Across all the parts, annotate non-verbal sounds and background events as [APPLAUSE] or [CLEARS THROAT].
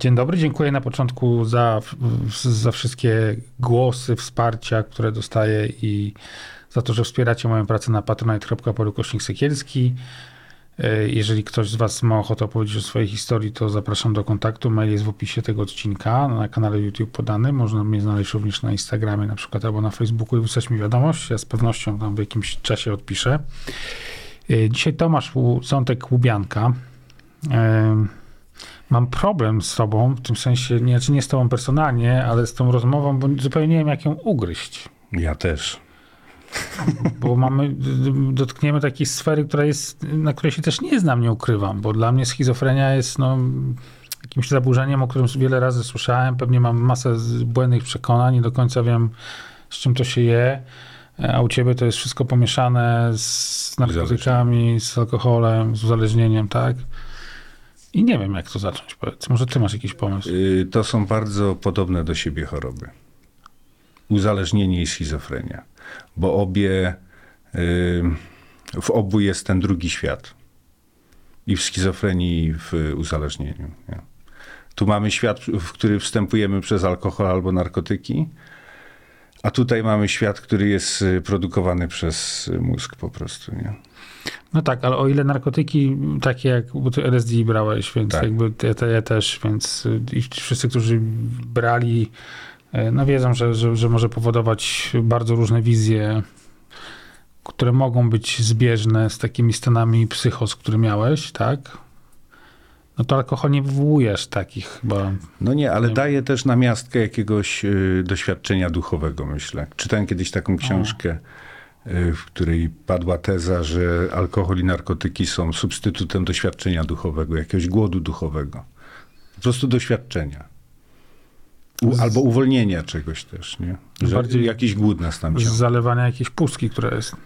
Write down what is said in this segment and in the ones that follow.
Dzień dobry, dziękuję na początku za, za wszystkie głosy, wsparcia, które dostaję i za to, że wspieracie moją pracę na patronite.pl Sekielski. E, jeżeli ktoś z Was ma ochotę opowiedzieć o swojej historii, to zapraszam do kontaktu. Mail jest w opisie tego odcinka, na kanale YouTube podany. Można mnie znaleźć również na Instagramie na przykład albo na Facebooku i wysłać mi wiadomość. Ja z pewnością tam w jakimś czasie odpiszę. E, dzisiaj Tomasz Zątek Łubianka. E, mam problem z sobą, w tym sensie, nie, znaczy nie z tobą personalnie, ale z tą rozmową, bo zupełnie nie wiem, jak ją ugryźć. Ja też. Bo mamy, dotkniemy takiej sfery, która jest, na której się też nie znam, nie ukrywam, bo dla mnie schizofrenia jest no, jakimś zaburzeniem, o którym wiele razy słyszałem. Pewnie mam masę błędnych przekonań, nie do końca wiem, z czym to się je. A u ciebie to jest wszystko pomieszane z narkotykami, z alkoholem, z uzależnieniem, tak? I nie wiem, jak to zacząć. Powiedz. Może ty masz jakiś pomysł? Y, to są bardzo podobne do siebie choroby. Uzależnienie i schizofrenia bo obie, y, w obu jest ten drugi świat. I w schizofrenii, i w uzależnieniu. Nie? Tu mamy świat, w który wstępujemy przez alkohol albo narkotyki, a tutaj mamy świat, który jest y, produkowany przez mózg po prostu. Nie? No tak, ale o ile narkotyki takie jak bo ty LSD brałeś, więc tak. jakby ja, ja, też, więc y, i wszyscy, którzy brali E, no wiedzą, że, że, że może powodować bardzo różne wizje, które mogą być zbieżne z takimi stanami psychos, które miałeś, tak? No to alkohol nie wywołujesz takich chyba. No nie, ale nie. daje też namiastkę jakiegoś y, doświadczenia duchowego, myślę. Czytałem kiedyś taką książkę, y, w której padła teza, że alkohol i narkotyki są substytutem doświadczenia duchowego, jakiegoś głodu duchowego. Po prostu doświadczenia. U, albo uwolnienia czegoś też, nie? Że Bardziej jakiś głód nas tam ciągnie. Zalewania jakiejś pustki, która jest.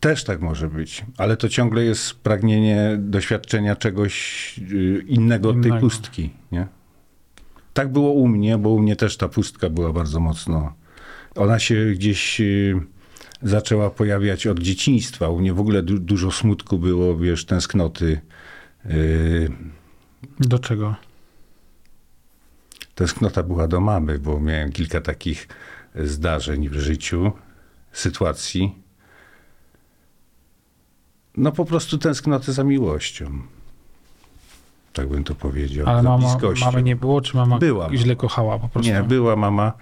Też tak może być, ale to ciągle jest pragnienie doświadczenia czegoś y, innego, innego. tej pustki, nie? Tak było u mnie, bo u mnie też ta pustka była bardzo mocno. Ona się gdzieś y, zaczęła pojawiać od dzieciństwa. U mnie w ogóle du dużo smutku było, wiesz, tęsknoty. Y, Do czego? Tęsknota była do mamy, bo miałem kilka takich zdarzeń w życiu, sytuacji. No po prostu tęsknoty za miłością. Tak bym to powiedział. Ale mama, mamy nie było, czy mama była. źle kochała po prostu? Nie, była mama,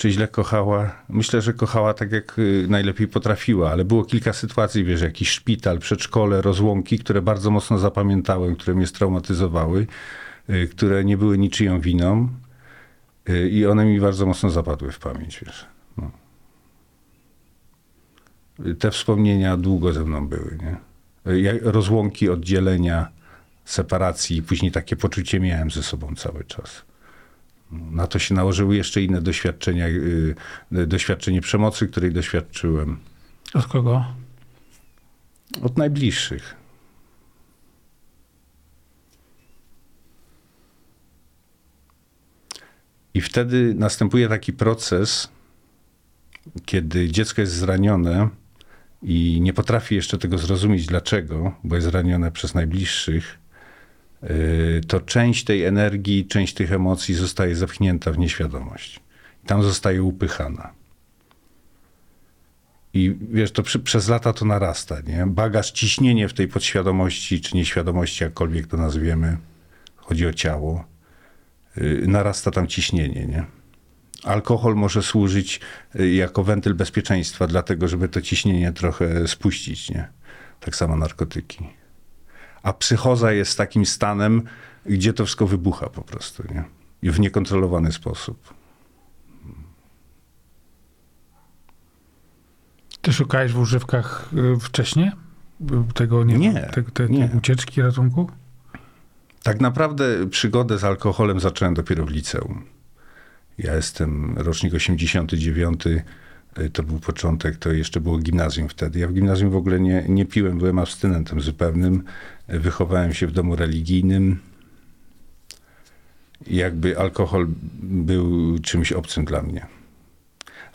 czy źle kochała. Myślę, że kochała tak, jak y, najlepiej potrafiła, ale było kilka sytuacji, wiesz, jakiś szpital, przedszkole, rozłąki, które bardzo mocno zapamiętałem, które mnie straumatyzowały. Y, które nie były niczyją winą y, i one mi bardzo mocno zapadły w pamięć, wiesz. No. Te wspomnienia długo ze mną były, nie? Rozłąki, oddzielenia, separacji później takie poczucie miałem ze sobą cały czas. Na to się nałożyły jeszcze inne doświadczenia, y, doświadczenie przemocy, której doświadczyłem. Od kogo? Od najbliższych. I wtedy następuje taki proces, kiedy dziecko jest zranione i nie potrafi jeszcze tego zrozumieć, dlaczego, bo jest zranione przez najbliższych, y, to część tej energii, część tych emocji zostaje zepchnięta w nieświadomość. Tam zostaje upychana. I wiesz, to przy, przez lata to narasta, nie? Bagaż, ciśnienie w tej podświadomości, czy nieświadomości, jakkolwiek to nazwiemy, chodzi o ciało, Y, narasta tam ciśnienie, nie? Alkohol może służyć y, jako wentyl bezpieczeństwa, dlatego żeby to ciśnienie trochę spuścić, nie? Tak samo narkotyki. A psychoza jest takim stanem, gdzie to wszystko wybucha po prostu, nie? I w niekontrolowany sposób. Ty szukałeś w używkach y, wcześniej? Tego, nie, nie, te, te, nie. ucieczki, ratunku? Tak naprawdę przygodę z alkoholem zacząłem dopiero w liceum. Ja jestem rocznik 89, y, to był początek, to jeszcze było gimnazjum wtedy. Ja w gimnazjum w ogóle nie, nie piłem, byłem abstynentem zupełnym. Wychowałem się w domu religijnym. Jakby alkohol był czymś obcym dla mnie.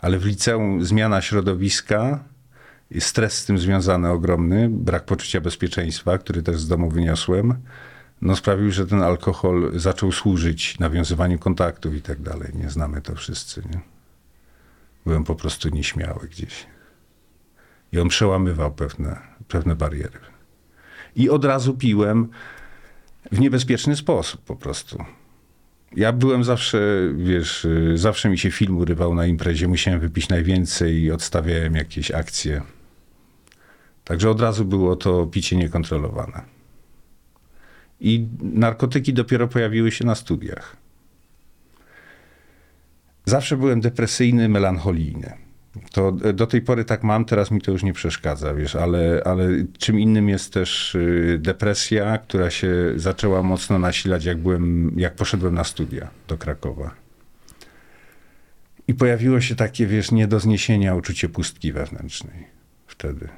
Ale w liceum zmiana środowiska, stres z tym związany ogromny, brak poczucia bezpieczeństwa, który też z domu wyniosłem, no sprawił, że ten alkohol zaczął służyć nawiązywaniu kontaktów i tak dalej. Nie znamy to wszyscy, nie? Byłem po prostu nieśmiały gdzieś. I on przełamywał pewne, pewne bariery. I od razu piłem w niebezpieczny sposób po prostu. Ja byłem zawsze, wiesz, zawsze mi się film urywał na imprezie, musiałem wypić najwięcej i odstawiałem jakieś akcje. Także od razu było to picie niekontrolowane. I narkotyki dopiero pojawiły się na studiach. Zawsze byłem depresyjny, melancholijny. To do tej pory tak mam, teraz mi to już nie przeszkadza, wiesz, ale, ale czym innym jest też y, depresja, która się zaczęła mocno nasilać, jak, byłem, jak poszedłem na studia do Krakowa. I pojawiło się takie, wiesz, nie do zniesienia uczucie pustki wewnętrznej wtedy.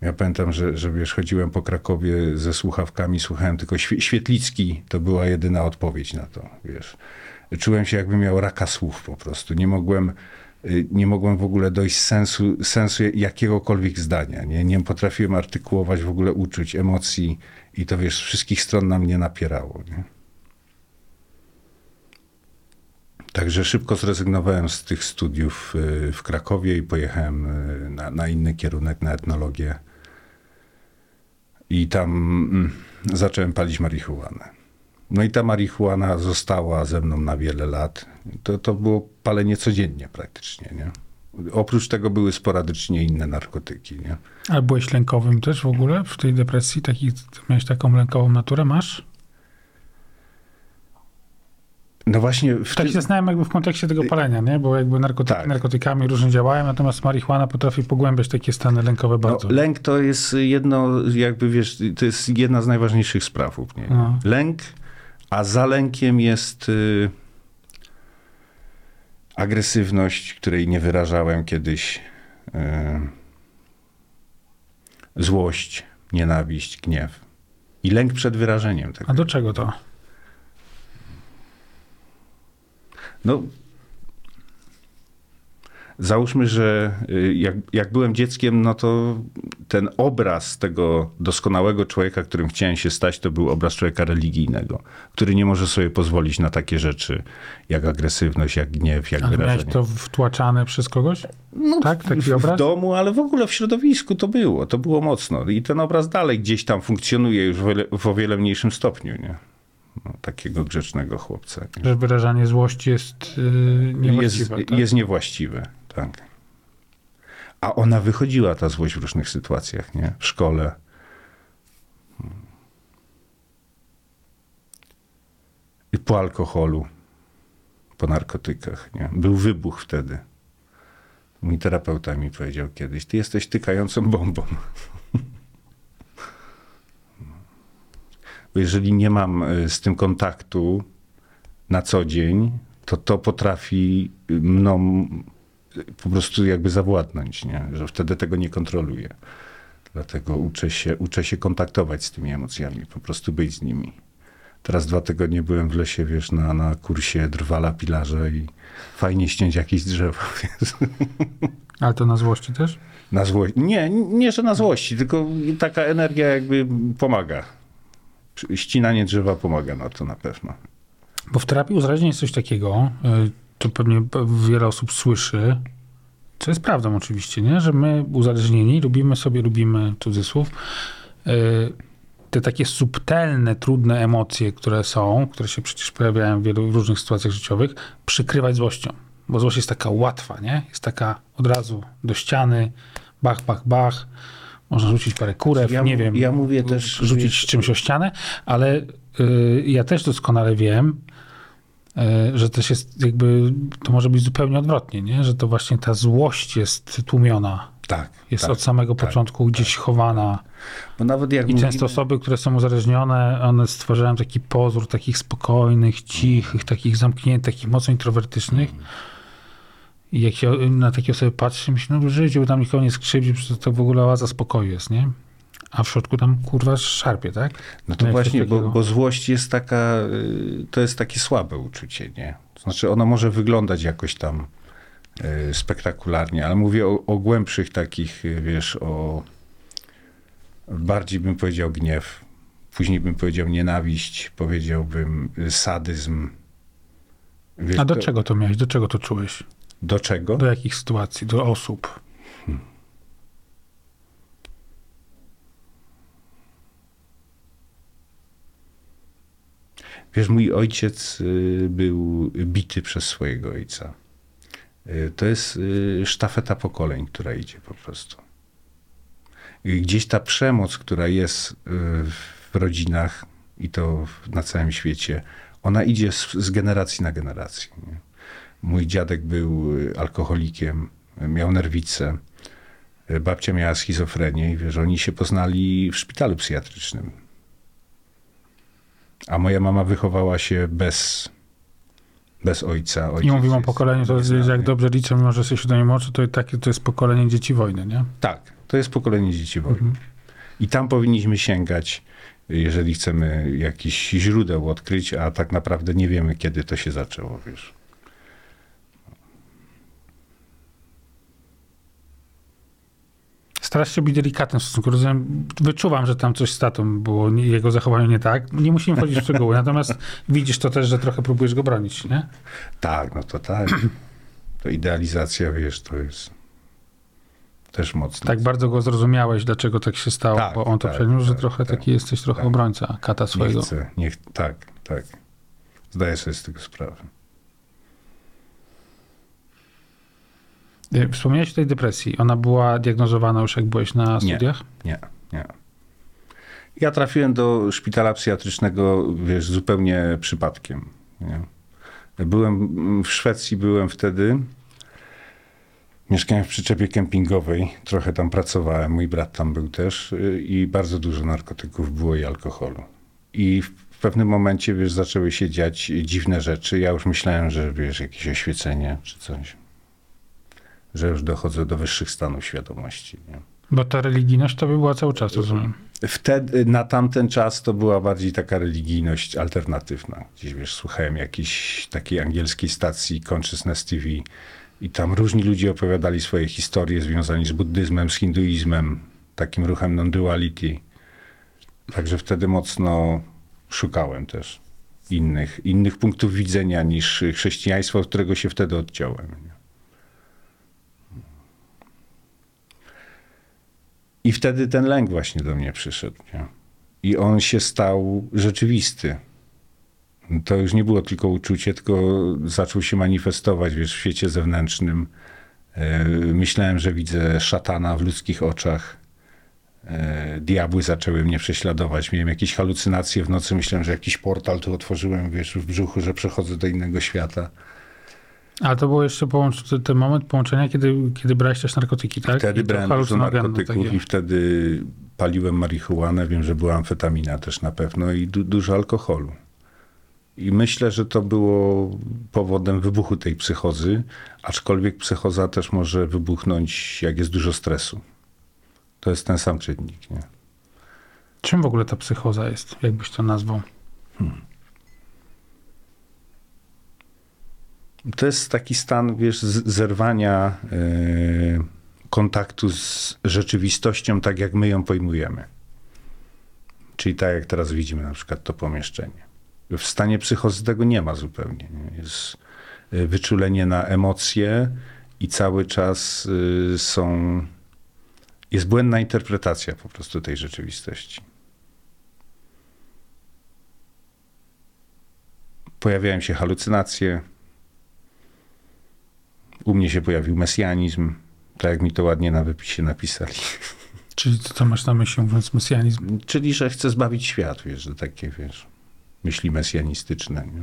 Ja pamiętam, że, że wiesz, chodziłem po Krakowie ze słuchawkami, słuchałem tylko świe- Świetlicki, to była jedyna odpowiedź na to, wiesz. Czułem się jakbym miał raka słów po prostu. Nie mogłem, nie mogłem w ogóle dojść sensu, sensu jakiegokolwiek zdania. Nie? nie potrafiłem artykułować w ogóle uczuć, emocji i to wiesz, z wszystkich stron na mnie napierało. Nie? Także szybko zrezygnowałem z tych studiów y, w Krakowie i pojechałem y, na, na inny kierunek, na etnologię. I tam mm, zacząłem palić marihuanę. No i ta marihuana została ze mną na wiele lat. To, to było palenie codziennie praktycznie, nie? Oprócz tego były sporadycznie inne narkotyki, nie? Ale byłeś lękowym też w ogóle w tej depresji? Taki, miałeś taką lękową naturę, masz? No właśnie w Tak się zastanawiam jakby w kontekście tego palenia, nie? Bo jakby narkotyki Tak. narkotykami różnie działają, natomiast marihuana potrafi pogłębiać takie stany lękowe no, bardzo. lęk to jest jedno, jakby wiesz, to jest jedna z najważniejszych spraw u mnie. No. Lęk, a za lękiem jest y, agresywność, której nie wyrażałem kiedyś, y, złość, nienawiść, gniew. I lęk przed wyrażeniem tego. A do czego to? No, załóżmy, że y, jak, jak byłem dzieckiem, no to ten obraz tego doskonałego człowieka, którym chciałem się stać, to był obraz człowieka religijnego, który nie może sobie pozwolić na takie rzeczy jak agresywność, jak gniew, jak Ale miałeś wyrażenie. to wtłaczane przez kogoś? No, tak? Taki w, obraz? w domu, ale w ogóle w środowisku to było, to było mocno. I ten obraz dalej gdzieś tam funkcjonuje już w o wiele mniejszym stopniu, nie? No, takiego grzecznego chłopca. Nie? Że wyrażanie złości jest yy, niewłaściwe. jest, tak? jest niewłaściwe, tak. A ona wychodziła, ta złość w różnych sytuacjach, nie? W szkole. I po alkoholu, po narkotykach, nie? Był wybuch wtedy. Mój terapeuta mi powiedział kiedyś, ty jesteś tykającą bombą. Bo jeżeli nie mam y, z tym kontaktu na co dzień, to to potrafi mną po prostu jakby zawładnąć, nie? że wtedy tego nie kontroluję. Dlatego uczę się, uczę się kontaktować z tymi emocjami, po prostu być z nimi. Teraz dwa tygodnie byłem w lesie, wiesz, na, na kursie drwala pilarza i fajnie ściąć jakieś drzewo. [LAUGHS] Wiesz. Ale to na złości też? Na złość. Nie, nie, że na złości, tylko taka energia jakby pomaga. Ścinanie drzewa pomaga na to na pewno. Bo w terapii uzależnień jest coś takiego, y, to pewnie wiele osób słyszy, co jest prawdą oczywiście, nie? że my uzależnieni lubimy sobie, lubimy cudzysłów, y, te takie subtelne, trudne emocje, które są, które się przecież pojawiają w wielu różnych sytuacjach życiowych, przykrywać złością. Bo złość jest taka łatwa, nie? Jest taka od razu do ściany, bach, bach, bach. Można rzucić parę kurew, Ja nie wiem. ja mówię też, Rzucić wiesz- czymś o ścianę, ale y, ja też doskonale wiem, że też jest jakby, to może być zupełnie odwrotnie, nie? Że to właśnie ta złość jest tłumiona Tak. Jest tak. od samego tak, początku gdzieś chowana. Bo nawet jak I mówimy, często osoby, które są uzależnione, one stwarzają taki pozór takich spokojnych, cichych, takich zamkniętych, takich mocno introwertycznych. I jak się na takie osoby patrzy, myślę, no w życiu tam nikogo nie skrzywdzi, to w ogóle oaza spokoju jest, nie? A w środku tam kurwa szarpie, tak? No to coś właśnie, bo, bo złość jest taka, y, to jest takie słabe uczucie, nie? To znaczy ona może wyglądać jakoś tam y, spektakularnie, ale mówię o, o głębszych takich, y, wiesz, o bardziej bym powiedział gniew, później bym powiedział nienawiść, powiedziałbym sadyzm. Wiesz, A do to- czego to miałeś? Do czego to czułeś? Do czego? Do jakich sytuacji? Do osób? Wiesz, mój ojciec y, był bity przez swojego ojca. Y, To jest y, sztafeta pokoleń, która idzie po prostu. Gdzieś ta przemoc, która jest w rodzinach i to na całym świecie, ona idzie z, z generacji na generację. Nie? Mój dziadek był alkoholikiem, miał nerwicę, babcia miała schizofrenię i wiesz, oni się poznali w szpitalu psychiatrycznym. A moja mama wychowała się bez, bez ojca. I Ojciec mówimy o pokoleniu, to jest, jak dobrze liczę, mimo że jesteś siódmym młodszy, to, takie, to jest pokolenie dzieci wojny, nie? Tak, to jest pokolenie dzieci wojny. Mhm. I tam powinniśmy sięgać, jeżeli chcemy jakiś źródeł odkryć, a tak naprawdę nie wiemy, kiedy to się zaczęło, wiesz. Starasz się być delikatny w stosunku. Rozumiem, wyczuwam, że tam coś z tatą było, jego zachowaniu nie tak. Nie musimy wchodzić w [LAUGHS] szczegóły, natomiast widzisz to też, że trochę próbujesz go bronić, nie? Tak, no to tak. To idealizacja, wiesz, to jest też mocno. Tak bardzo go zrozumiałeś, dlaczego tak się stało, Tak, bo on to tak, przeniósł, że tak, trochę tak, taki jesteś trochę tak. obrońca kata nie swojego. chcę, nie, ch- tak, tak. Zdaję sobie z tego sprawę. Wspomniałeś o tej depresji. Ona była diagnozowana już jak byłeś na Nie. studiach? Nie, nie. Ja trafiłem do szpitala psychiatrycznego, wiesz, zupełnie przypadkiem. Nie? Byłem w Szwecji, byłem wtedy. Mieszkałem w przyczepie kempingowej, trochę tam pracowałem, mój brat tam był też y, i bardzo dużo narkotyków było i alkoholu. I w pewnym momencie, wiesz, zaczęły się dziać dziwne rzeczy. Ja już myślałem, że, wiesz, jakieś oświecenie czy coś. Że już dochodzę do wyższych stanów świadomości. Nie? Bo ta religijność to by była cały czas, rozumiem. Wtedy, na tamten czas to była bardziej taka religijność alternatywna. Gdzieś, wiesz, słuchałem jakiejś takiej angielskiej stacji Consciousness TV i tam różni ludzie opowiadali swoje historie związane z buddyzmem, z hinduizmem, takim ruchem non-duality. Także wtedy mocno szukałem też innych, innych punktów widzenia niż chrześcijaństwo, od którego się wtedy odciąłem. nie? I wtedy ten lęk właśnie do mnie przyszedł. Nie? I on się stał rzeczywisty. To już nie było tylko uczucie, tylko zaczął się manifestować wiesz, w świecie zewnętrznym. E, Myślałem, że widzę szatana w ludzkich oczach. E, Diabły zaczęły mnie prześladować. Miałem jakieś halucynacje w nocy. Myślałem, że jakiś portal tu otworzyłem wiesz, w brzuchu, że przechodzę do innego świata. Ale to było jeszcze połącz- ten moment połączenia, kiedy, kiedy brałeś też narkotyki, tak? Wtedy I brałem dużo narkotyków takie. i wtedy paliłem marihuanę. Wiem, że była amfetamina też na pewno i du- dużo alkoholu. I myślę, że to było powodem wybuchu tej psychozy, aczkolwiek psychoza też może wybuchnąć, jak jest dużo stresu. To jest ten sam czynnik. Nie? Czym w ogóle ta psychoza jest? Jakbyś to nazwał? To jest taki stan, wiesz, zerwania e, kontaktu z rzeczywistością, tak jak my ją pojmujemy. Czyli tak jak teraz widzimy na przykład to pomieszczenie. W stanie psychozy tego nie ma zupełnie. nie? Jest e, wyczulenie na emocje i cały czas e, są. Jest błędna interpretacja po prostu tej rzeczywistości. Pojawiają się halucynacje, u mnie się pojawił mesjanizm, tak jak mi to ładnie na wypisie napisali. [LAUGHS] Czyli co, co masz na myśli mówiąc mesjanizm? Czyli, że chcę zbawić świat, wiesz, że takie, wiesz, myśli mesjanistyczne. Nie?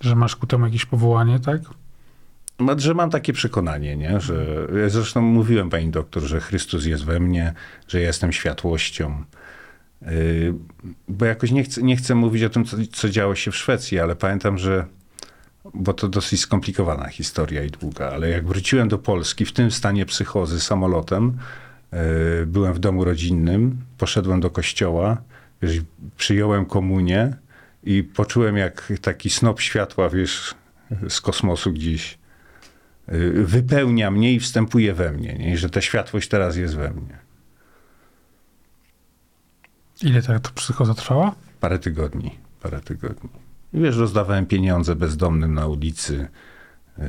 Że masz ku temu jakieś powołanie, tak? Ma- Że mam takie przekonanie, nie? że ja zresztą mówiłem pani doktor, że Chrystus jest we mnie, że ja jestem światłością. Yy, Bo jakoś nie chcę, nie chcę mówić o tym, co, co działo się w Szwecji, ale pamiętam, że bo to dosyć skomplikowana historia i długa, ale jak wróciłem do Polski w tym stanie psychozy samolotem, yy, byłem w domu rodzinnym, poszedłem do kościoła, wiesz, przyjąłem komunię i poczułem jak taki snop światła, wiesz, z kosmosu gdzieś yy, wypełnia mnie i wstępuje we mnie, nie? I że ta światłość teraz jest we mnie. Ile ta psychoza trwała? Parę tygodni, parę tygodni. Wiesz, rozdawałem pieniądze bezdomnym na ulicy. Yy,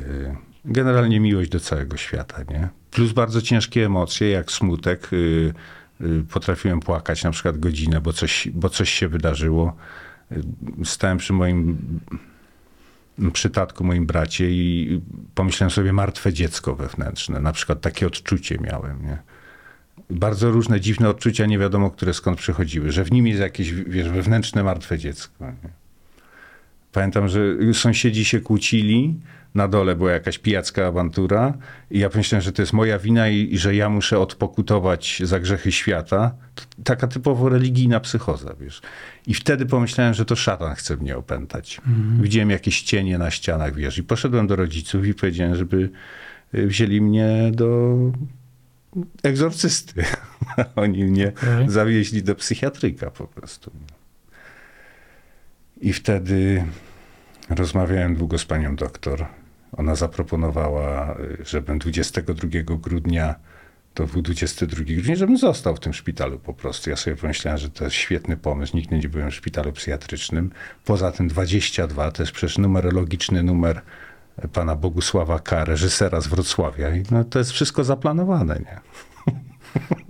Generalnie miłość do całego świata, nie? Plus bardzo ciężkie emocje, jak smutek. Yy, yy, Potrafiłem płakać na przykład godzinę, bo coś, bo coś się wydarzyło. Stałem przy moim przytatku, moim bracie i pomyślałem sobie martwe dziecko wewnętrzne. Na przykład takie odczucie miałem, nie? bardzo różne dziwne odczucia, nie wiadomo, które skąd przychodziły, że w nim jest jakieś, wiesz, wewnętrzne martwe dziecko. Nie? Pamiętam, że sąsiedzi się kłócili, na dole była jakaś pijacka awantura i ja pomyślałem, że to jest moja wina i, i że ja muszę odpokutować za grzechy świata. Taka typowo religijna psychoza, wiesz. I wtedy pomyślałem, że to szatan chce mnie opętać. Widziałem jakieś cienie na ścianach, wiesz, i poszedłem do rodziców i powiedziałem, żeby y, wzięli mnie do egzorcysty. [LAUGHS] Oni mnie Okej. zawieźli do psychiatryka po prostu. I wtedy rozmawiałem długo z panią doktor. Ona zaproponowała, żebym 22 grudnia, to był 22 grudnia, żebym został w tym szpitalu po prostu. Ja sobie pomyślałem, że to jest świetny pomysł. Nigdy nie byłem w szpitalu psychiatrycznym. Poza tym 22 to jest przecież numerologiczny numer pana Bogusława K., reżysera z Wrocławia. I no, to jest wszystko zaplanowane, nie? [LAUGHS]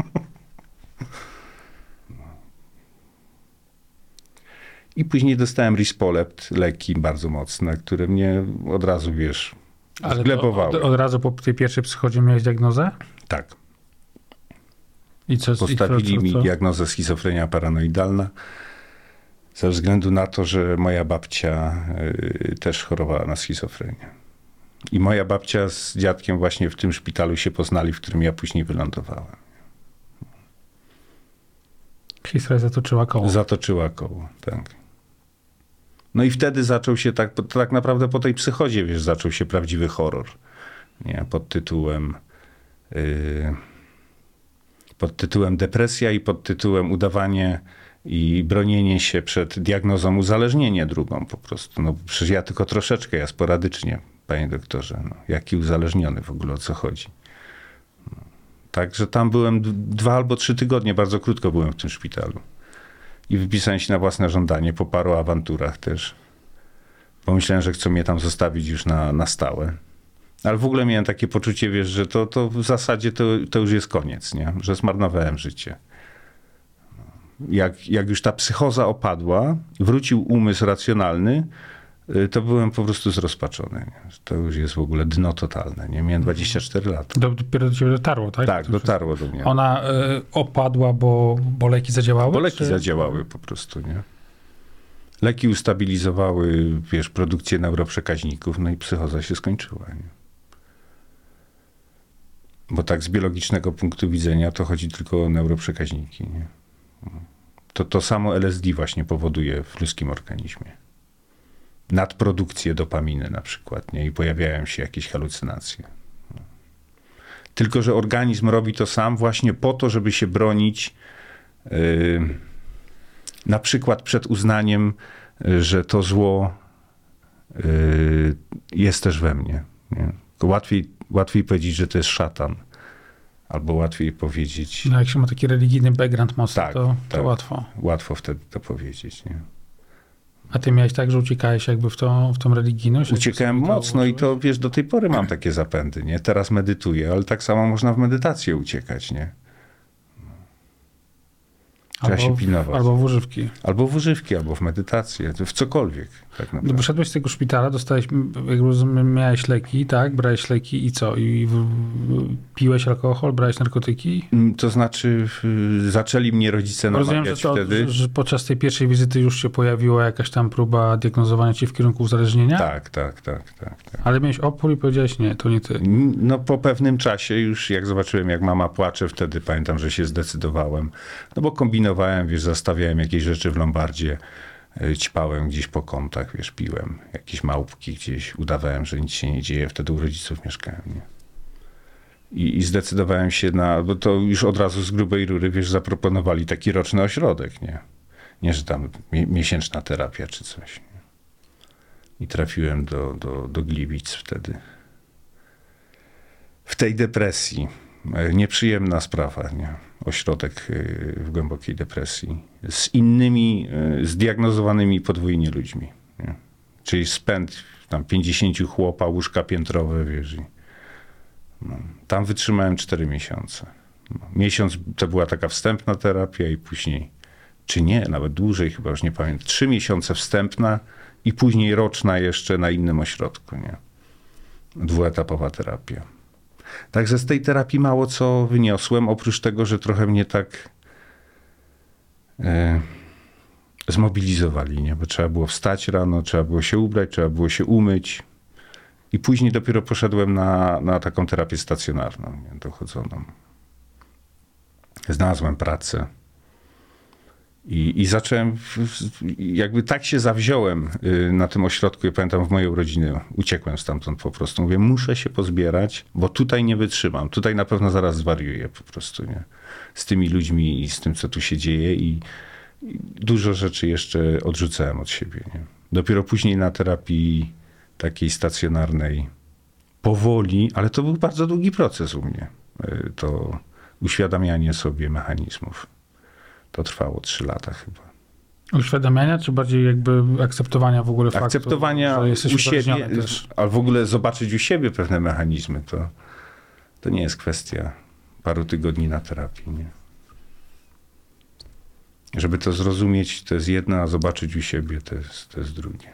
I później dostałem Rispolept, leki bardzo mocne, które mnie od razu, wiesz, Ale od, od razu po tej pierwszej przychodzie miałeś diagnozę? Tak. I co? Postawili i co, co, mi co? diagnozę schizofrenia paranoidalna ze względu na to, że moja babcia y, też chorowała na schizofrenię. I moja babcia z dziadkiem właśnie w tym szpitalu się poznali, w którym ja później wylądowałem. Historia zatoczyła koło. Zatoczyła koło, tak. No i wtedy zaczął się tak, tak naprawdę po tej psychodzie, wiesz, zaczął się prawdziwy horror. Nie, pod tytułem yy, pod tytułem depresja i pod tytułem udawanie i bronienie się przed diagnozą uzależnienie drugą po prostu. No przecież ja tylko troszeczkę, ja sporadycznie, panie doktorze. No, jaki uzależniony w ogóle, o co chodzi. No, Także tam byłem dwa albo trzy tygodnie, bardzo krótko byłem w tym szpitalu. I wypisałem się na własne żądanie po paru awanturach też. Pomyślałem, że chcą mnie tam zostawić już na, na stałe. Ale w ogóle miałem takie poczucie, wiesz, że to, to w zasadzie to, to już jest koniec, nie? że zmarnowałem życie. Jak, jak już ta psychoza opadła, wrócił umysł racjonalny, to byłem po prostu zrozpaczony. Nie? To już jest w ogóle dno totalne. Nie? Miałem 24 lata. Do, dopiero do ciebie dotarło, tak? Tak, dotarło do mnie. Ona y, opadła, bo, bo leki zadziałały? Bo leki czy- zadziałały po prostu, nie? Leki ustabilizowały, wiesz, produkcję neuroprzekaźników, no i psychoza się skończyła, nie? Bo tak z biologicznego punktu widzenia to chodzi tylko o neuroprzekaźniki, nie? To to samo LSD właśnie powoduje w ludzkim organizmie. Nadprodukcję dopaminy na przykład, nie? I pojawiają się jakieś halucynacje. Tylko, że organizm robi to sam właśnie po to, żeby się bronić yy, na przykład przed uznaniem, że to zło y, jest też we mnie. Nie? Łatwiej, łatwiej powiedzieć, że to jest szatan. Albo łatwiej powiedzieć, No jak się ma taki religijny background mocny, Tak, to, to tak. łatwo. łatwo wtedy to powiedzieć. Nie? A ty miałeś tak, że uciekałeś jakby w tą, w tą religijność? Uciekałem mocno i to, wiesz, do tej pory mam takie zapędy, nie? Teraz medytuję, ale tak samo można w medytację uciekać, nie? Trzeba się Albo w- pilnować. Albo w używki. Albo w używki, albo w medytację, w cokolwiek. Tak No, naprawdę. wyszedłeś z tego szpitala, dostałeś, jak rozumiem, miałeś leki, tak? Brałeś leki i co? I piłeś alkohol, brałeś narkotyki? Mm, To znaczy, zaczęli mnie rodzice Rozumiem, namawiać że, to, wtedy. że, podczas tej pierwszej wizyty już się pojawiła jakaś tam próba diagnozowania cię w kierunku uzależnienia? Tak, tak, tak, tak. tak. Ale miałeś opór i powiedziałeś, nie, to nie ty. No po pewnym czasie już jak zobaczyłem, jak mama płacze, wtedy pamiętam, że się zdecydowałem. No bo kombinowałem, wiesz, zastawiałem jakieś rzeczy w lombardzie, ćpałem gdzieś po kątach, wiesz, piłem jakieś małpki gdzieś, udawałem, że nic się nie dzieje. Wtedy u rodziców mieszkałem, nie? I, I zdecydowałem się na, bo to już od razu z grubej rury, wiesz, zaproponowali taki roczny ośrodek, nie? Nie, że tam mi, miesięczna terapia czy coś. Nie? I trafiłem do, do, do Gliwic wtedy w tej depresji. E, Nieprzyjemna sprawa, nie? Ośrodek e, w głębokiej depresji. Z innymi e, zdiagnozowanymi podwójnie ludźmi. Nie? Czyli spęd tam 50 chłopa, łóżka piętrowe, wiesz. No, tam wytrzymałem 4 miesiące. No, miesiąc to była taka wstępna terapia i później, czy nie, nawet dłużej chyba, już nie pamiętam, 3 miesiące wstępna i później roczna jeszcze na innym ośrodku, nie? Dwuetapowa terapia. Także z tej terapii mało co wyniosłem, oprócz tego, że trochę mnie tak e, zmobilizowali, nie? bo trzeba było wstać rano, trzeba było się ubrać, trzeba było się umyć. I później dopiero poszedłem na, na taką terapię stacjonarną, nie? dochodzoną. Znalazłem pracę. I, I zacząłem, jakby tak się zawziąłem y, na tym ośrodku, ja pamiętam w mojej urodziny, uciekłem stamtąd po prostu. Mówię, muszę się pozbierać, bo tutaj nie wytrzymam. Tutaj na pewno zaraz zwariuję po prostu, nie? Z tymi ludźmi i z tym, co tu się dzieje i, i dużo rzeczy jeszcze odrzucałem od siebie, nie? Dopiero później na terapii takiej stacjonarnej powoli, ale to był bardzo długi proces u mnie. y, To uświadamianie sobie mechanizmów. To trwało trzy lata chyba. Uświadamiania, czy bardziej jakby akceptowania w ogóle faktu, Akceptowania że jesteś u siebie, też? ale w ogóle zobaczyć u siebie pewne mechanizmy, to, to nie jest kwestia paru tygodni na terapii. Nie? Żeby to zrozumieć, to jest jedno, a zobaczyć u siebie to jest, to jest drugie.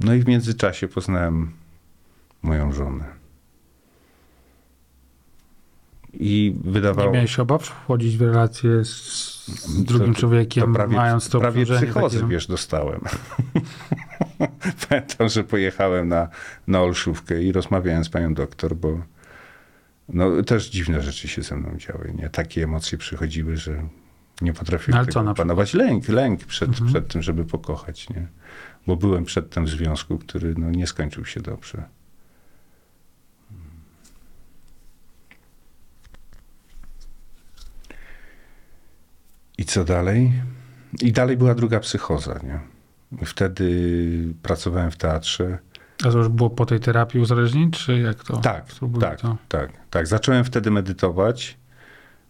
No i w międzyczasie poznałem moją żonę. I Nie wydawało miałeś obaw wchodzić w relację z, drugim to- człowiekiem, to prawie, mając to prawie psychozy, takie- wiesz, dostałem. [LAUGHS] Pamiętam, że pojechałem na, na Olszówkę i rozmawiałem z panią doktor, bo no, też dziwne rzeczy się ze mną działy. Nie? Takie emocje przychodziły, że nie potrafiłem No, ale tego opanować. Lęk, lęk przed, Mhm. przed tym, żeby pokochać. Nie? Bo byłem przedtem w związku, który no, nie skończył się dobrze. I co dalej? I dalej była druga psychoza, nie? Wtedy pracowałem w teatrze. A to już było po tej terapii uzależnień, czy jak to? Tak, tak, to. tak, tak. Zacząłem wtedy medytować.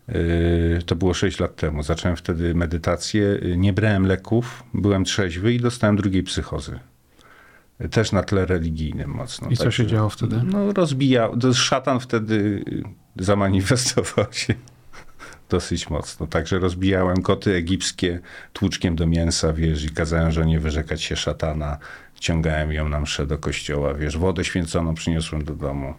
Yy, To było 6 lat temu. Zacząłem wtedy medytację. Nie brałem leków, byłem trzeźwy i dostałem drugiej psychozy. Też na tle religijnym mocno. I co się działo wtedy? No rozbijał. Szatan wtedy zamanifestował się dosyć mocno. Także rozbijałem koty egipskie tłuczkiem do mięsa, wiesz, i kazałem żonie wyrzekać się szatana. Ciągałem ją na mszę do kościoła, wiesz, wodę święconą przyniosłem do domu.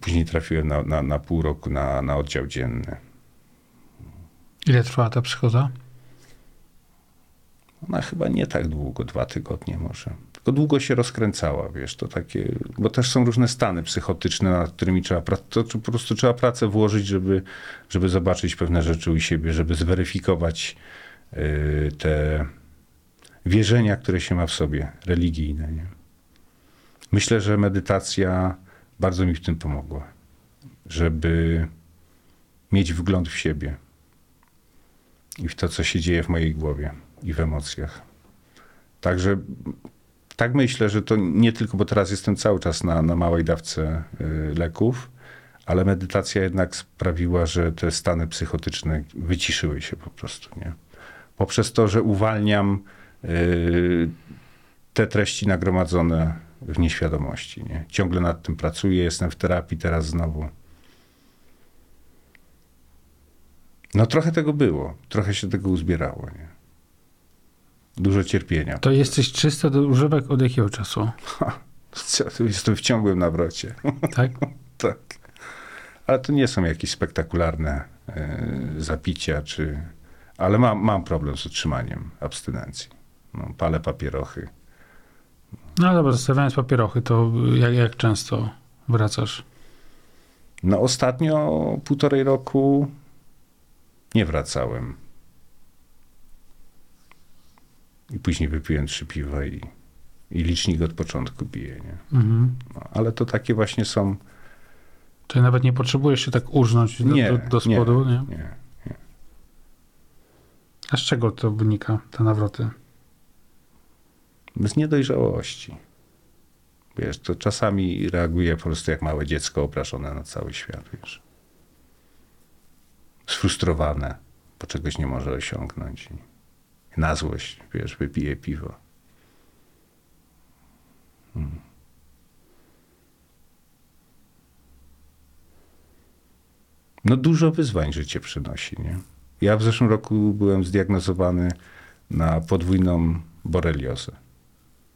Później trafiłem na, na, na pół roku na, na oddział dzienny. Ile trwała ta psychoza? Ona chyba nie tak długo, dwa tygodnie może. Długo się rozkręcała, wiesz, to takie, bo też są różne stany psychotyczne, nad którymi trzeba, to to po prostu trzeba pracę włożyć, żeby, żeby zobaczyć pewne rzeczy u siebie, żeby zweryfikować y, te wierzenia, które się ma w sobie, religijne. Nie? Myślę, że medytacja bardzo mi w tym pomogła, żeby mieć wgląd w siebie i w to, co się dzieje w mojej głowie i w emocjach. Także tak myślę, że to nie tylko, bo teraz jestem cały czas na, na małej dawce y, leków, ale medytacja jednak sprawiła, że te stany psychotyczne wyciszyły się po prostu. Nie? Poprzez to, że uwalniam y, te treści nagromadzone w nieświadomości. Nie? Ciągle nad tym pracuję, jestem w terapii teraz znowu. No trochę tego było, trochę się tego uzbierało, nie? Dużo cierpienia. To jesteś czysto do używek od jakiego czasu? To Jestem w ciągłym nawrocie. Tak? [LAUGHS] tak. Ale to nie są jakieś spektakularne e, zapicia, czy... Ale mam, mam problem z utrzymaniem abstynencji. No, palę papierochy. No dobra, zostawiając papierochy, to jak, jak często wracasz? No ostatnio półtorej roku nie wracałem. I później wypiłem trzy piwa i, i licznik od początku bije, nie? Mhm. No, ale to takie właśnie są... Czyli nawet nie potrzebujesz się tak urznąć do, Nie, do, do spodu, nie, nie. A z czego to wynika, te nawroty? Z niedojrzałości. Wiesz, to czasami reaguje po prostu jak małe dziecko obrażone na cały świat, wiesz. Sfrustrowane, bo czegoś nie może osiągnąć. Na złość, wiesz, wypije piwo. Hmm. No dużo wyzwań życie przynosi, nie? Ja w zeszłym roku byłem zdiagnozowany na podwójną boreliozę.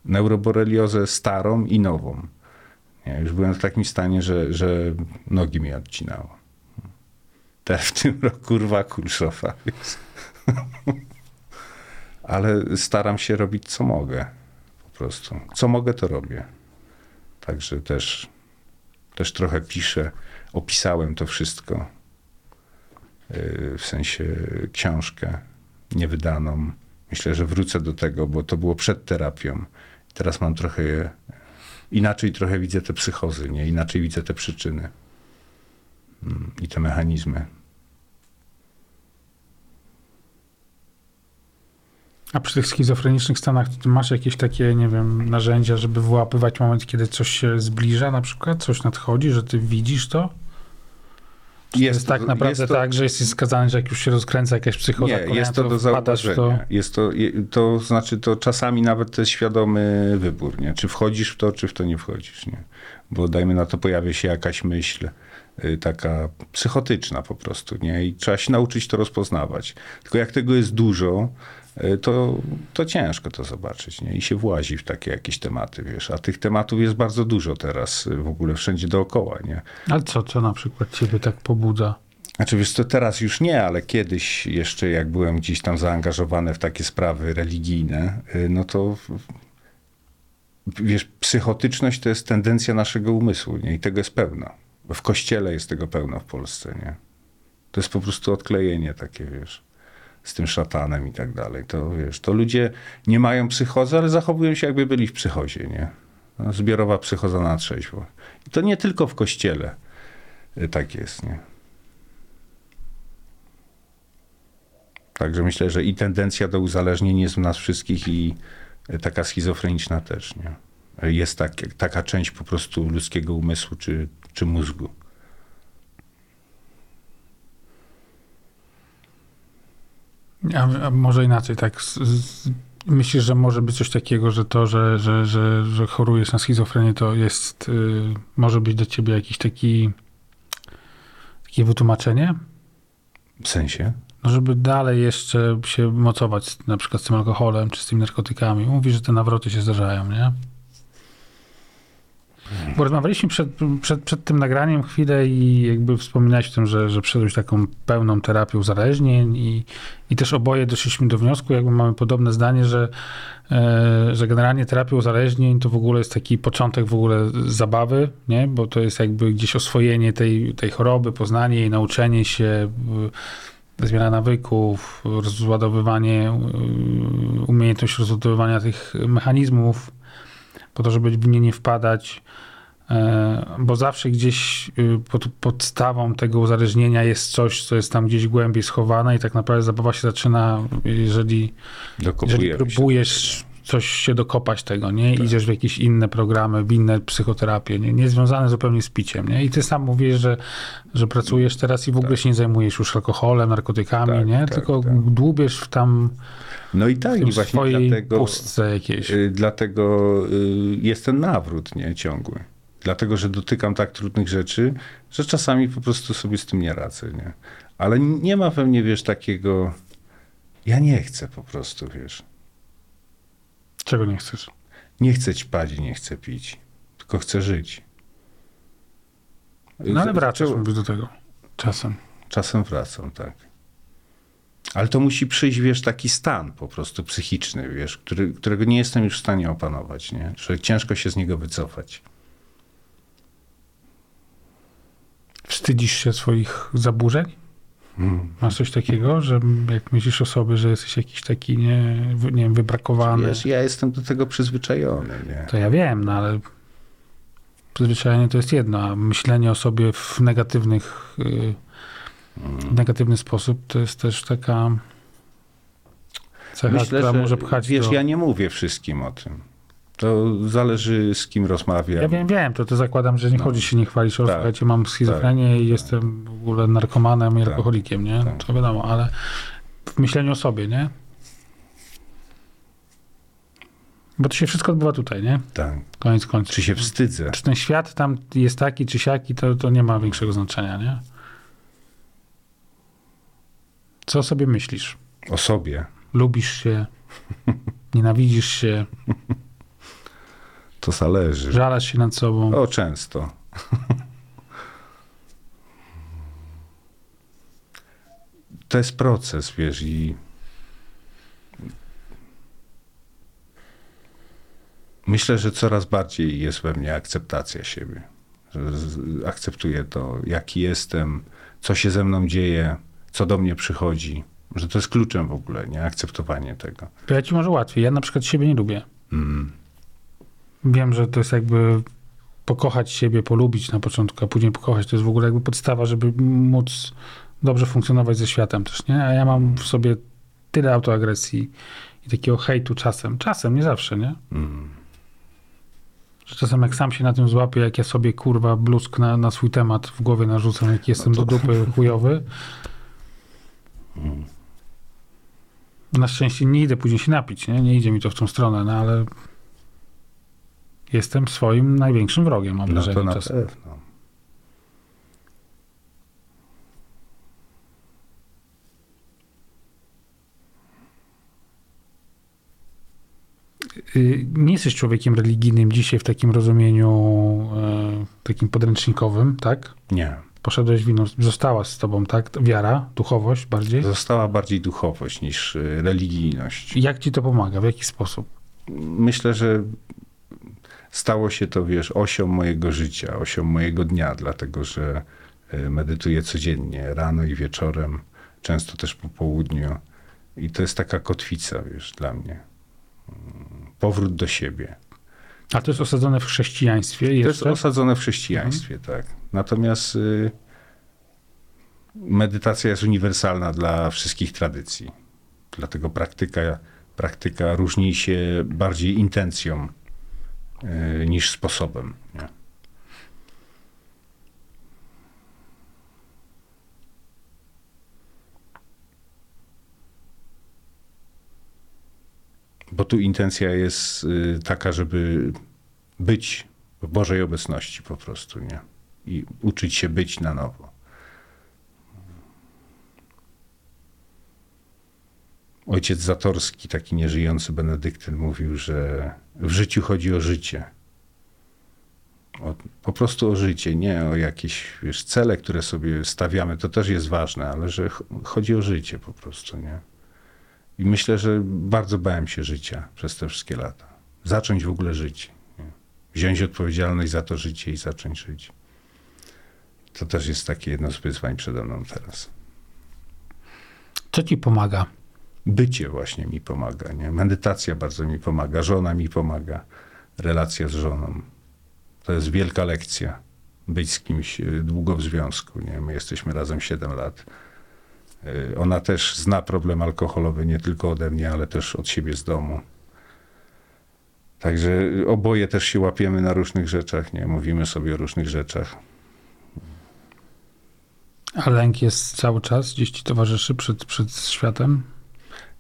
Neuroboreliozę starą i nową. Nie, już byłem w takim stanie, że, że nogi mi odcinało. Te w tym roku kurwa kulszowa. [LAUGHS] Ale staram się robić co mogę. Po prostu. Co mogę, to robię. Także też, też trochę piszę. Opisałem to wszystko. Yy, W sensie książkę niewydaną. Myślę, że wrócę do tego, bo to było przed terapią. Teraz mam trochę inaczej trochę widzę te psychozy, nie? Inaczej widzę te przyczyny Mm, i te mechanizmy. A przy tych schizofrenicznych stanach to ty masz jakieś takie, nie wiem, narzędzia, żeby wyłapywać moment, kiedy coś się zbliża na przykład, coś nadchodzi, że ty widzisz to? Czy jest, jest tak naprawdę jest to- tak, że jesteś skazany, że jak już się rozkręca jakaś psychoza, Nie, jest to do wpadasz w zauważenia. Jest to, to znaczy, to czasami nawet to jest świadomy wybór, nie? Czy wchodzisz w to, czy w to nie wchodzisz, nie? Bo dajmy na to, pojawia się jakaś myśl y, taka psychotyczna po prostu, nie? I trzeba się nauczyć to rozpoznawać. Tylko jak tego jest dużo, to, to ciężko to zobaczyć, nie? I się włazi w takie jakieś tematy, wiesz? A tych tematów jest bardzo dużo teraz y, w ogóle wszędzie dookoła, nie? Ale co, co na przykład ciebie tak pobudza? Znaczy, wiesz to teraz już nie, ale kiedyś jeszcze jak byłem gdzieś tam zaangażowany w takie sprawy religijne, y, no to wiesz, psychotyczność to jest tendencja naszego umysłu, nie? I tego jest pełno. W kościele jest tego pełno w Polsce, nie? To jest po prostu odklejenie takie, wiesz, z tym szatanem i tak dalej. To, wiesz, to ludzie nie mają psychozy, ale zachowują się jakby byli w psychozie, nie? No, Zbiorowa psychoza na trzeźwo. I to nie tylko w kościele y, tak jest, nie? Także myślę, że i tendencja do uzależnień jest w nas wszystkich i taka schizofreniczna też, nie? Jest tak, taka część po prostu ludzkiego umysłu czy, czy mózgu. A, a może inaczej, tak. Z, z, myślisz, że może być coś takiego, że to, że, że, że, że chorujesz na schizofrenię, to jest, y, może być do ciebie jakiś taki, takie wytłumaczenie? W sensie? No, żeby dalej jeszcze się mocować na przykład z tym alkoholem czy z tymi narkotykami. Mówisz, że te nawroty się zdarzają, nie? Bo rozmawialiśmy przed, przed, przed tym nagraniem chwilę i jakby wspominałeś o tym, że, że przeszedłeś taką pełną terapię uzależnień i, i też oboje doszliśmy do wniosku, jakby mamy podobne zdanie, że, e, że generalnie terapia uzależnień to w ogóle jest taki początek w ogóle zabawy, nie? Bo to jest jakby gdzieś oswojenie tej, tej choroby, poznanie jej, nauczenie się, y, zmiana nawyków, rozładowywanie, y, umiejętność rozładowywania tych mechanizmów, po to, żeby w nie nie wpadać, e, bo zawsze gdzieś y, pod podstawą tego uzależnienia jest coś, co jest tam gdzieś głębiej schowane i tak naprawdę zabawa się zaczyna, jeżeli, jeżeli próbujesz coś się dokopać tego, nie? Idziesz w jakieś inne programy, w inne psychoterapie, nie? niezwiązane zupełnie z piciem, nie? I ty sam mówisz, że, że pracujesz teraz i w ogóle się nie zajmujesz już alkoholem, narkotykami, Tak, nie? tak, Tylko tak. dłubiesz w tam No i tak, i właśnie dlatego, pustce jakiejś. y, dlatego y, jest ten nawrót, nie? Ciągły. Dlatego, że dotykam tak trudnych rzeczy, że czasami po prostu sobie z tym nie radzę, nie? Ale nie ma we mnie, wiesz, takiego... Ja nie chcę po prostu, wiesz. Czego nie chcesz? Nie chcę ćpać i nie chcę pić. Tylko chcę żyć. No ale wracasz do tego. Czasem. Czasem wracam, tak. Ale to musi przyjść, wiesz, taki stan po prostu psychiczny, wiesz, który, którego nie jestem już w stanie opanować, nie? Że ciężko się z niego wycofać. Wstydzisz się swoich zaburzeń? Masz coś takiego, że jak myślisz o sobie, że jesteś jakiś taki, nie, nie wiem, wybrakowany, Wiesz, ja jestem do tego przyzwyczajony, nie? to ja wiem, no ale przyzwyczajenie to jest jedno, a myślenie o sobie w negatywnych, y, w negatywny sposób to jest też taka cecha, która może pchać wiesz, do... ja nie mówię wszystkim o tym. To zależy z kim rozmawiam. Ja wiem, wiem, to, to zakładam, że nie chodzi się nie chwalić, o Tak. słuchajcie, mam schizofrenię i jestem w ogóle narkomanem i Tak. alkoholikiem, nie? Tak. To wiadomo, ale w myśleniu o sobie, nie? Bo to się wszystko odbywa tutaj, nie? Tak. Koniec końców. Czy się wstydzę? Czy ten świat tam jest taki, czy siaki, to, to nie ma większego znaczenia, nie? Co o sobie myślisz? O sobie. Lubisz się? Nienawidzisz się? To zależy. Żalasz się nad sobą? O, często. [LAUGHS] To jest proces, wiesz, i myślę, że coraz bardziej jest we mnie akceptacja siebie. Akceptuję to, jaki jestem, co się ze mną dzieje, co do mnie przychodzi. Że to jest kluczem w ogóle, nie? Akceptowanie tego. To ja ci może łatwiej. Ja na przykład siebie nie lubię. Mm. Wiem, że to jest jakby pokochać siebie, polubić na początku, a później pokochać. To jest w ogóle jakby podstawa, żeby móc dobrze funkcjonować ze światem też, nie? A ja mam w sobie tyle autoagresji i takiego hejtu czasem. Czasem, nie zawsze, nie? Mm. Że czasem jak sam się na tym złapię, jak ja sobie kurwa bluzk na, na swój temat w głowie narzucam, jak jestem do dupy chujowy. Na szczęście nie idę później się napić, nie? Nie idzie mi to w tą stronę, no ale jestem swoim największym wrogiem, mam No wrażenie to na czasem. pewno. Y, Nie jesteś człowiekiem religijnym dzisiaj w takim rozumieniu e, takim podręcznikowym, tak? Nie. Poszedłeś w inną, została z tobą, tak? Wiara, duchowość bardziej? Została bardziej duchowość niż y, religijność. Jak ci to pomaga? W jaki sposób? Myślę, że stało się to, wiesz, osią mojego życia, osią mojego dnia, dlatego że y, medytuję codziennie, rano i wieczorem, często też po południu. I to jest taka kotwica, wiesz, dla mnie. Mm, Powrót do siebie. A to jest osadzone w chrześcijaństwie To jest jeszcze? osadzone w chrześcijaństwie, tak. Natomiast y, medytacja jest uniwersalna dla wszystkich tradycji. Dlatego praktyka, praktyka różni się bardziej intencją y, niż sposobem. Bo tu intencja jest y, taka, żeby być w Bożej obecności po prostu, nie? I uczyć się być na nowo. Ojciec Zatorski, taki nieżyjący benedyktyn, mówił, że w życiu chodzi o życie. O, po prostu o życie, nie o jakieś wiesz, cele, które sobie stawiamy. To też jest ważne, ale że ch- chodzi o życie po prostu, nie? I myślę, że bardzo bałem się życia przez te wszystkie lata. Zacząć w ogóle żyć. Nie? Wziąć odpowiedzialność za to życie i zacząć żyć. To też jest takie jedno z wyzwań przede mną teraz. Co ci pomaga? Bycie właśnie mi pomaga, nie? Medytacja bardzo mi pomaga, żona mi pomaga, relacja z żoną. To jest wielka lekcja. Być z kimś y, długo w związku, nie? My jesteśmy razem 7 lat. Y, Ona też zna problem alkoholowy nie tylko ode mnie, ale też od siebie z domu. Także oboje też się łapiemy na różnych rzeczach, nie? Mówimy sobie o różnych rzeczach. A lęk jest cały czas gdzieś ci towarzyszy przed, przed światem?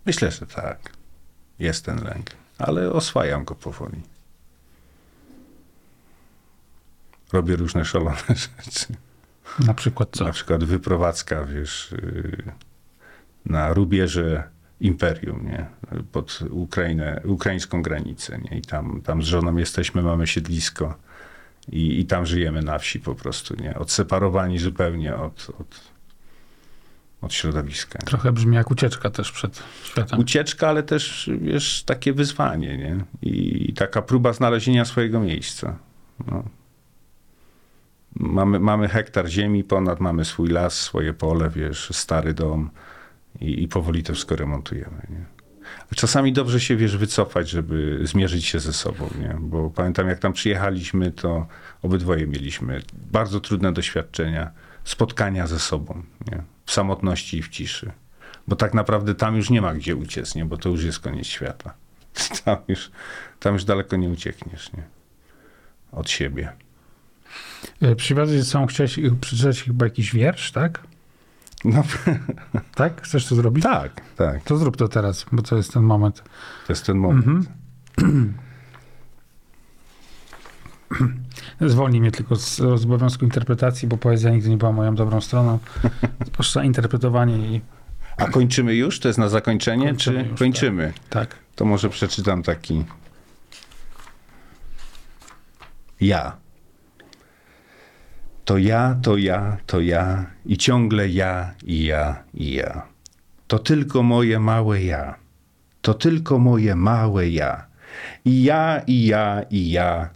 Myślę, że tak. Jest ten lęk, ale oswajam go powoli. robię różne szalone [LAUGHS] rzeczy. Na przykład co? Na przykład wyprowadzka, wiesz, y, na rubieże imperium, nie? Pod Ukrainę, ukraińską granicę, nie? I tam, tam z żoną jesteśmy, mamy siedlisko i, i tam żyjemy na wsi po prostu, nie? Odseparowani zupełnie od, od, od środowiska. Trochę brzmi jak ucieczka też przed światem. Ucieczka, ale też, wiesz, takie wyzwanie, nie? I taka próba znalezienia swojego miejsca. No. Mamy, mamy hektar ziemi ponad, mamy swój las, swoje pole, wiesz, stary dom i, i powoli to wszystko remontujemy, nie? Czasami dobrze się, wiesz, wycofać, żeby zmierzyć się ze sobą, nie? Bo pamiętam, jak tam przyjechaliśmy, to obydwoje mieliśmy bardzo trudne doświadczenia, spotkania ze sobą, nie? W samotności i w ciszy. Bo tak naprawdę tam już nie ma gdzie uciec, nie? Bo to już jest koniec świata. [LAUGHS] Tam już, tam już daleko nie uciekniesz, nie? Od siebie. E, ze sobą, chciałeś przeczytać chyba jakiś wiersz, tak? No, Tak? Chcesz to zrobić? tak, tak. To zrób to teraz, bo to jest ten moment. To jest ten moment. Mhm. [CLEARS THROAT] Zwolnij mnie tylko z, z obowiązku interpretacji, bo poezja nigdy nie była moją dobrą stroną. Zwłaszcza interpretowanie i A kończymy już? To jest na zakończenie? Kończymy czy już, kończymy? tak. To może przeczytam taki. Ja. To ja, to ja, to ja i ciągle ja, i ja, i ja. To tylko moje małe ja. To tylko moje małe ja. I ja, i ja, i ja.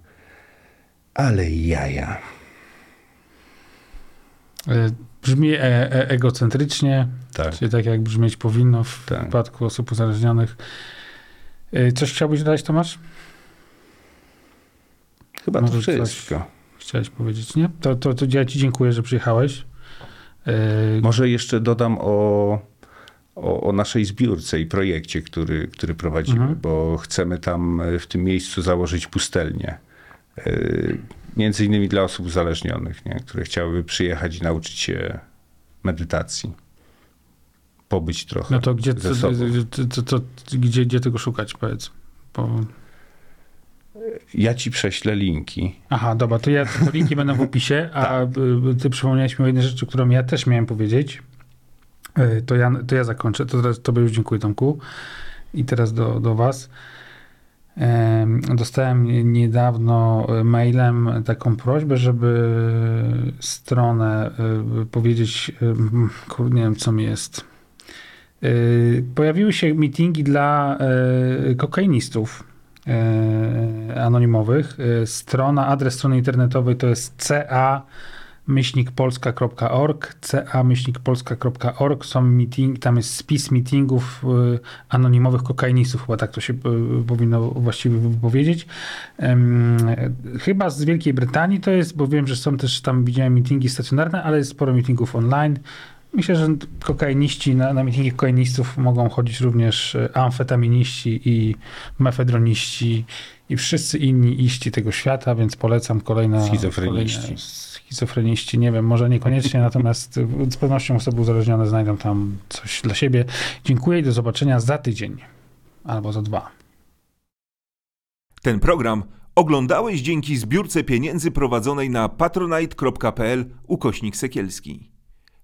Ale ja, ja. E, Brzmi e, e, egocentrycznie, Tak. czyli tak jak brzmieć powinno w Tak. przypadku osób uzależnionych. E, Coś chciałbyś dodać, Tomasz? Chyba to Może coś- wszystko. Chciałeś powiedzieć, nie? To, to, to ja ci dziękuję, że przyjechałeś. E, Może jeszcze dodam o, o, o naszej zbiórce i projekcie, który, który prowadzimy, Mhm. bo chcemy tam e, w tym miejscu założyć pustelnię. E, Między innymi dla osób uzależnionych, nie? które chciałyby przyjechać i nauczyć się medytacji. Pobyć trochę. No to gdzie, ze to, sobą. to, to, to, gdzie, gdzie tego szukać, powiedz? Bo... Ja ci prześlę linki. Aha, dobra, to ja te linki będą w opisie, a Tak. ty przypomniałeś mi o jednej rzeczy, którą ja też miałem powiedzieć. Y, To ja, to ja zakończę. To teraz tobie już dziękuję, Tomku. I teraz do, do was. Em, Dostałem niedawno y, mailem taką prośbę, żeby stronę y, powiedzieć, kurde, nie wiem co mi jest. Pojawiły się meetingi dla kokainistów anonimowych. Y, Strona, adres strony internetowej to jest ca myślnikpolska.org ca-polska.org są meeting, tam jest spis meetingów y, anonimowych kokainistów, chyba tak to się y, powinno właściwie powiedzieć. Em, Chyba z Wielkiej Brytanii to jest, bo wiem, że są też tam, widziałem meetingi stacjonarne, ale jest sporo meetingów online. Myślę, że kokainiści, na, na meetingi kokainistów mogą chodzić również y, amfetaminiści i mefedroniści i wszyscy inni iści tego świata, więc polecam kolejne... Schizofreniści. Kolejne schizofreniści, nie wiem, może niekoniecznie, natomiast z pewnością osoby uzależnione znajdą tam coś dla siebie. Dziękuję i do zobaczenia za tydzień albo za dwa. Ten program oglądałeś dzięki zbiórce pieniędzy prowadzonej na patronite.pl ukośnik sekielski.